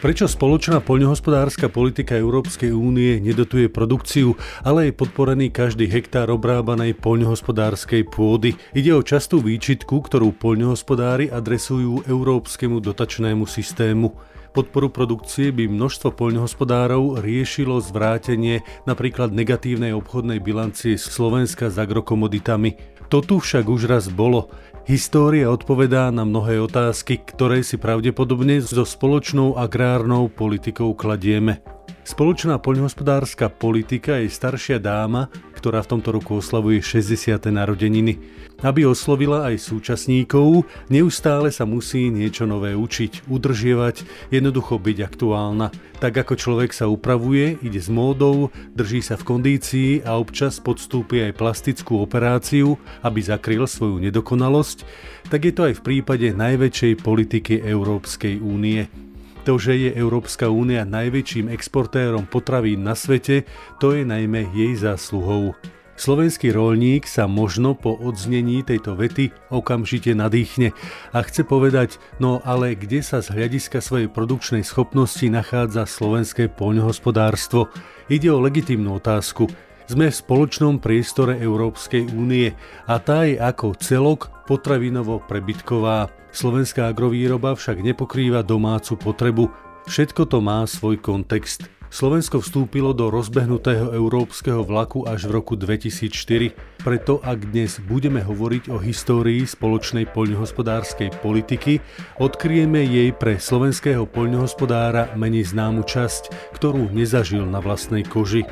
Prečo spoločná poľnohospodárska politika Európskej únie nedotuje produkciu, ale je podporený každý hektár obrábanej poľnohospodárskej pôdy? Ide o častú výčitku, ktorú poľnohospodári adresujú európskemu dotačnému systému. Podporu produkcie by množstvo poľnohospodárov riešilo zvrátenie napríklad negatívnej obchodnej bilancie Slovenska s agrokomoditami. To tu však už raz bolo. História odpovedá na mnohé otázky, ktoré si pravdepodobne so spoločnou agrárnou politikou kladieme. Spoločná poľnohospodárska politika je staršia dáma, ktorá v tomto roku oslavuje 60. narodeniny. Aby oslovila aj súčasníkov, neustále sa musí niečo nové učiť, udržievať, jednoducho byť aktuálna. Tak ako človek sa upravuje, ide s módou, drží sa v kondícii a občas podstúpi aj plastickú operáciu, aby zakryl svoju nedokonalosť, tak je to aj v prípade najväčšej politiky Európskej únie. To, že je Európska únia najväčším exportérom potravín na svete, to je najmä jej zásluhou. Slovenský rolník sa možno po odznení tejto vety okamžite nadýchne a chce povedať, no ale kde sa z hľadiska svojej produkčnej schopnosti nachádza slovenské poľnohospodárstvo? Ide o legitimnú otázku. Sme v spoločnom priestore Európskej únie a tá je ako celok potravinovo prebytková. Slovenská agrovýroba však nepokrýva domácu potrebu. Všetko to má svoj kontext. Slovensko vstúpilo do rozbehnutého európskeho vlaku až v roku 2004, preto ak dnes budeme hovoriť o histórii spoločnej poľnohospodárskej politiky, odkryjeme jej pre slovenského poľnohospodára menej známu časť, ktorú nezažil na vlastnej koži.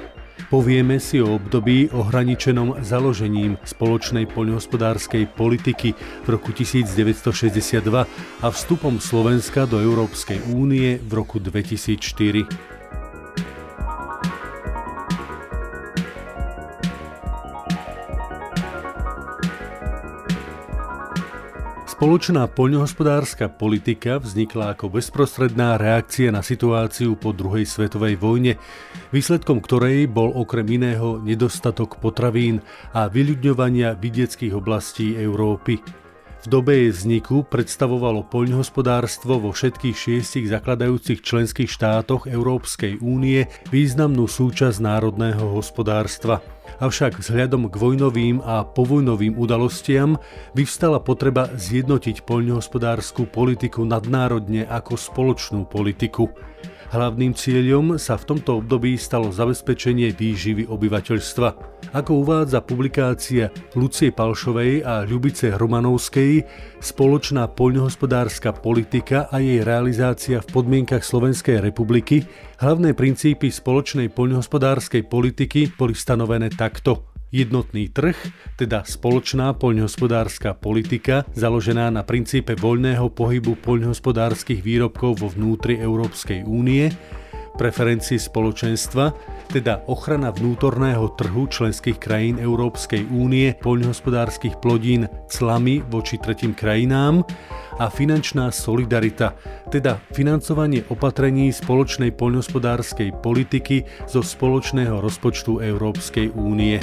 Povieme si o období ohraničenom založením spoločnej poľnohospodárskej politiky v roku 1962 a vstupom Slovenska do Európskej únie v roku 2004. Spoločná poľnohospodárska politika vznikla ako bezprostredná reakcia na situáciu po druhej svetovej vojne, výsledkom ktorej bol okrem iného nedostatok potravín a vyľudňovania vidieckých oblastí Európy. Dobe jej vzniku predstavovalo poľnohospodárstvo vo všetkých šiestich zakladajúcich členských štátoch Európskej únie významnú súčasť národného hospodárstva – avšak vzhľadom k vojnovým a povojnovým udalostiam vyvstala potreba zjednotiť poľnohospodárskú politiku nadnárodne ako spoločnú politiku. Hlavným cieľom sa v tomto období stalo zabezpečenie výživy obyvateľstva. Ako uvádza publikácia Lucie Palšovej a Ľubice Hromanovskej, spoločná poľnohospodárska politika a jej realizácia v podmienkach Slovenskej republiky, hlavné princípy spoločnej poľnohospodárskej politiky boli stanovené takto. Jednotný trh, teda spoločná poľnohospodárska politika, založená na princípe voľného pohybu poľnohospodárskych výrobkov vo vnútri Európskej únie, preferencie spoločenstva, teda ochrana vnútorného trhu členských krajín Európskej únie, poľnohospodárskych plodín clami voči tretím krajinám a finančná solidarita, teda financovanie opatrení spoločnej poľnohospodárskej politiky zo spoločného rozpočtu Európskej únie.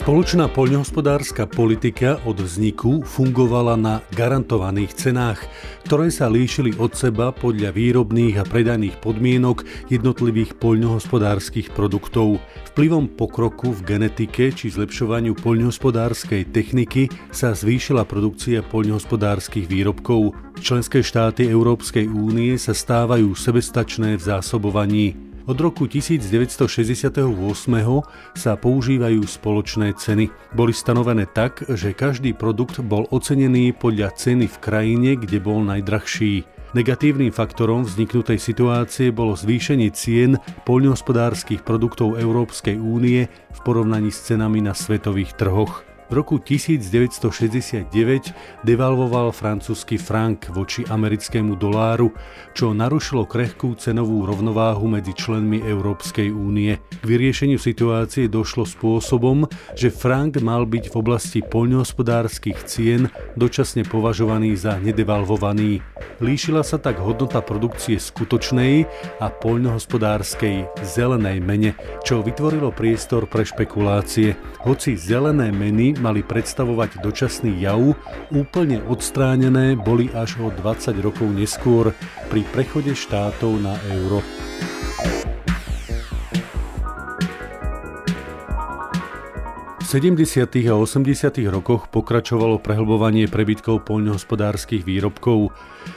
Spoločná poľnohospodárska politika od vzniku fungovala na garantovaných cenách, ktoré sa líšili od seba podľa výrobných a predajných podmienok jednotlivých poľnohospodárskych produktov. Vplyvom pokroku v genetike či zlepšovaniu poľnohospodárskej techniky sa zvýšila produkcia poľnohospodárskych výrobkov. Členské štáty Európskej únie sa stávajú sebestačné v zásobovaní. Od roku 1968 sa používajú spoločné ceny. Boli stanovené tak, že každý produkt bol ocenený podľa ceny v krajine, kde bol najdrahší. Negatívnym faktorom vzniknutej situácie bolo zvýšenie cien poľnohospodárskych produktov Európskej únie v porovnaní s cenami na svetových trhoch. V roku 1969 devalvoval francúzsky frank voči americkému doláru, čo narušilo krehkú cenovú rovnováhu medzi členmi Európskej únie. K vyriešeniu situácie došlo spôsobom, že frank mal byť v oblasti poľnohospodárskych cien dočasne považovaný za nedevalvovaný. Líšila sa tak hodnota produkcie skutočnej a poľnohospodárskej zelenej mene, čo vytvorilo priestor pre špekulácie. Hoci zelené meny mali predstavovať dočasný jav, úplne odstránené boli až o 20 rokov neskôr pri prechode štátov na euro. V 70. a 80. rokoch pokračovalo prehlbovanie prebytkov poľnohospodárskych výrobkov.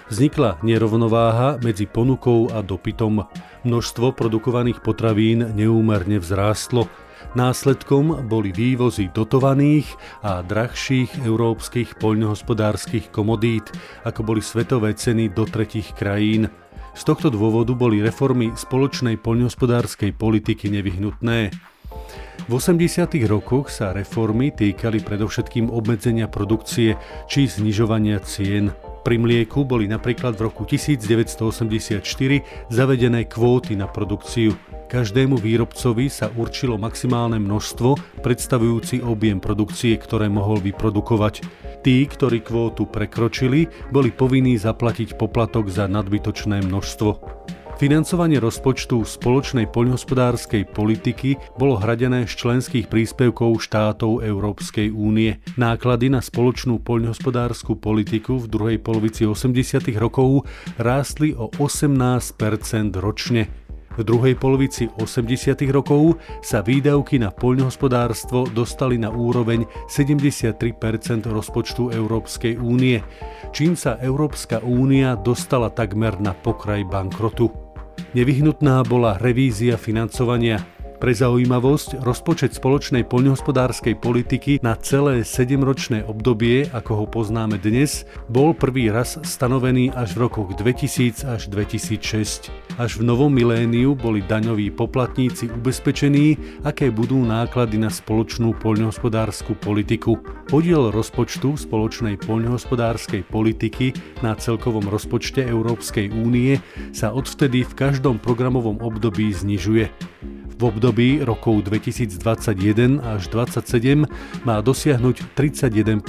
Vznikla nerovnováha medzi ponukou a dopytom. Množstvo produkovaných potravín neúmerne vzrástlo. Následkom boli vývozy dotovaných a drahších európskych poľnohospodárskych komodít, ako boli svetové ceny do tretich krajín. Z tohto dôvodu boli reformy spoločnej poľnohospodárskej politiky nevyhnutné. V 80. rokoch sa reformy týkali predovšetkým obmedzenia produkcie či znižovania cien. Pri mlieku boli napríklad v roku 1984 zavedené kvóty na produkciu. Každému výrobcovi sa určilo maximálne množstvo predstavujúci objem produkcie, ktoré mohol vyprodukovať. Tí, ktorí kvótu prekročili, boli povinní zaplatiť poplatok za nadbytočné množstvo. Financovanie rozpočtu spoločnej poľnohospodárskej politiky bolo hradené z členských príspevkov štátov Európskej únie. Náklady na spoločnú poľnohospodárskú politiku v druhej polovici 80. rokov rástli o 18% ročne. V druhej polovici 80. rokov sa výdavky na poľnohospodárstvo dostali na úroveň 73% rozpočtu Európskej únie, čím sa Európska únia dostala takmer na pokraj bankrotu. Nevyhnutná bola revízia financovania. Pre zaujímavosť, rozpočet spoločnej poľnohospodárskej politiky na celé 7-ročné obdobie, ako ho poznáme dnes, bol prvý raz stanovený až v rokoch 2000 až 2006. Až v novom miléniu boli daňoví poplatníci ubezpečení, aké budú náklady na spoločnú poľnohospodárskú politiku. Podiel rozpočtu spoločnej poľnohospodárskej politiky na celkovom rozpočte Európskej únie sa odvtedy v každom programovom období znižuje. V období rokov 2021 až 2027 má dosiahnuť 31%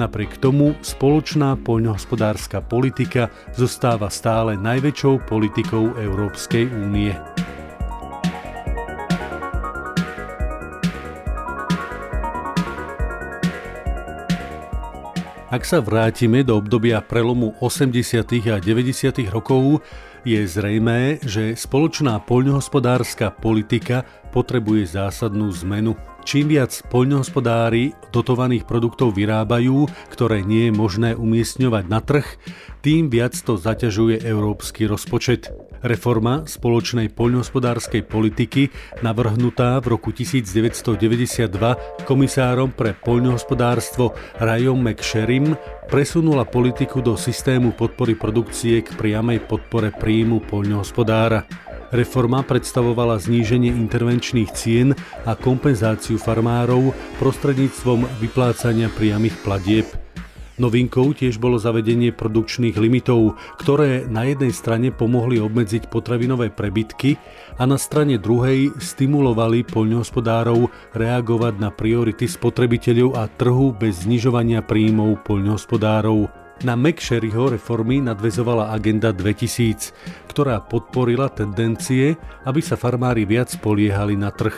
Napriek tomu spoločná poľnohospodárska politika zostáva stále najväčšou politikou Európskej únie. Ak sa vrátime do obdobia prelomu 80. a 90. rokov, je zrejmé, že spoločná poľnohospodárska politika potrebuje zásadnú zmenu. Čím viac poľnohospodári dotovaných produktov vyrábajú, ktoré nie je možné umiestňovať na trh, tým viac to zaťažuje európsky rozpočet. Reforma spoločnej poľnohospodárskej politiky, navrhnutá v roku 1992 komisárom pre poľnohospodárstvo Rajom McSherim, presunula politiku do systému podpory produkcie k priamej podpore príjmu poľnohospodára. Reforma predstavovala zníženie intervenčných cien a kompenzáciu farmárov prostredníctvom vyplácania priamých platieb. Novinkou tiež bolo zavedenie produkčných limitov, ktoré na jednej strane pomohli obmedziť potravinové prebytky a na strane druhej stimulovali poľnohospodárov reagovať na priority spotrebiteľov a trhu bez znižovania príjmov poľnohospodárov. Na McSherryho reformy nadvezovala Agenda 2000, ktorá podporila tendencie, aby sa farmári viac poliehali na trh.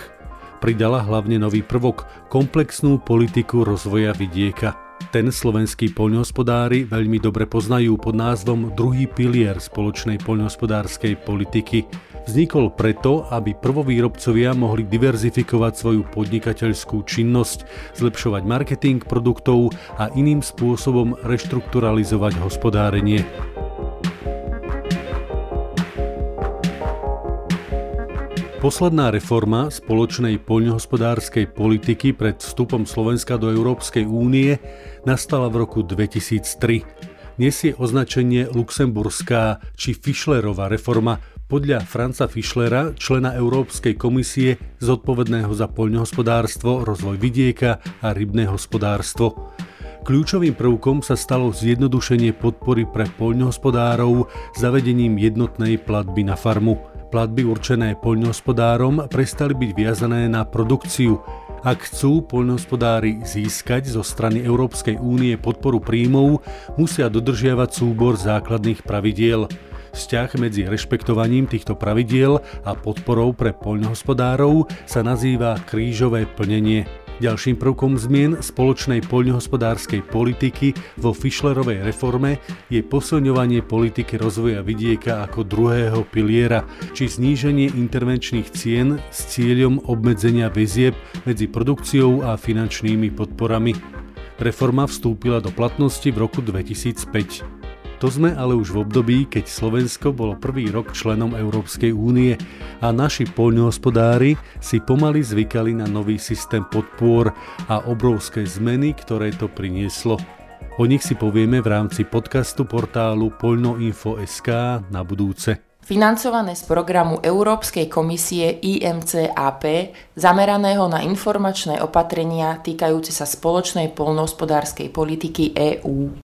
Pridala hlavne nový prvok, komplexnú politiku rozvoja vidieka. Ten slovenskí poľnohospodári veľmi dobre poznajú pod názvom druhý pilier spoločnej poľnohospodárskej politiky. Vznikol preto, aby prvovýrobcovia mohli diverzifikovať svoju podnikateľskú činnosť, zlepšovať marketing produktov a iným spôsobom reštrukturalizovať hospodárenie. Posledná reforma spoločnej poľnohospodárskej politiky pred vstupom Slovenska do Európskej únie nastala v roku 2003. Nesie označenie Luxemburská či Fischlerová reforma podľa Franca Fischlera, člena Európskej komisie zodpovedného za poľnohospodárstvo, rozvoj vidieka a rybné hospodárstvo. Kľúčovým prvkom sa stalo zjednodušenie podpory pre poľnohospodárov zavedením jednotnej platby na farmu – Platby určené poľnohospodárom prestali byť viazané na produkciu. Ak chcú poľnohospodári získať zo strany Európskej únie podporu príjmov, musia dodržiavať súbor základných pravidiel. Vzťah medzi rešpektovaním týchto pravidiel a podporou pre poľnohospodárov sa nazýva krížové plnenie. Ďalším prvkom zmien spoločnej poľnohospodárskej politiky vo Fischlerovej reforme je posilňovanie politiky rozvoja vidieka ako druhého piliera, či zníženie intervenčných cien s cieľom obmedzenia väzieb medzi produkciou a finančnými podporami. Reforma vstúpila do platnosti v roku 2005. To sme ale už v období, keď Slovensko bolo prvý rok členom Európskej únie a naši poľnohospodári si pomaly zvykali na nový systém podpor a obrovské zmeny, ktoré to prinieslo. O nich si povieme v rámci podcastu portálu Poľnoinfo.sk na budúce financované z programu Európskej komisie IMCAP, zameraného na informačné opatrenia týkajúce sa spoločnej polnohospodárskej politiky EÚ.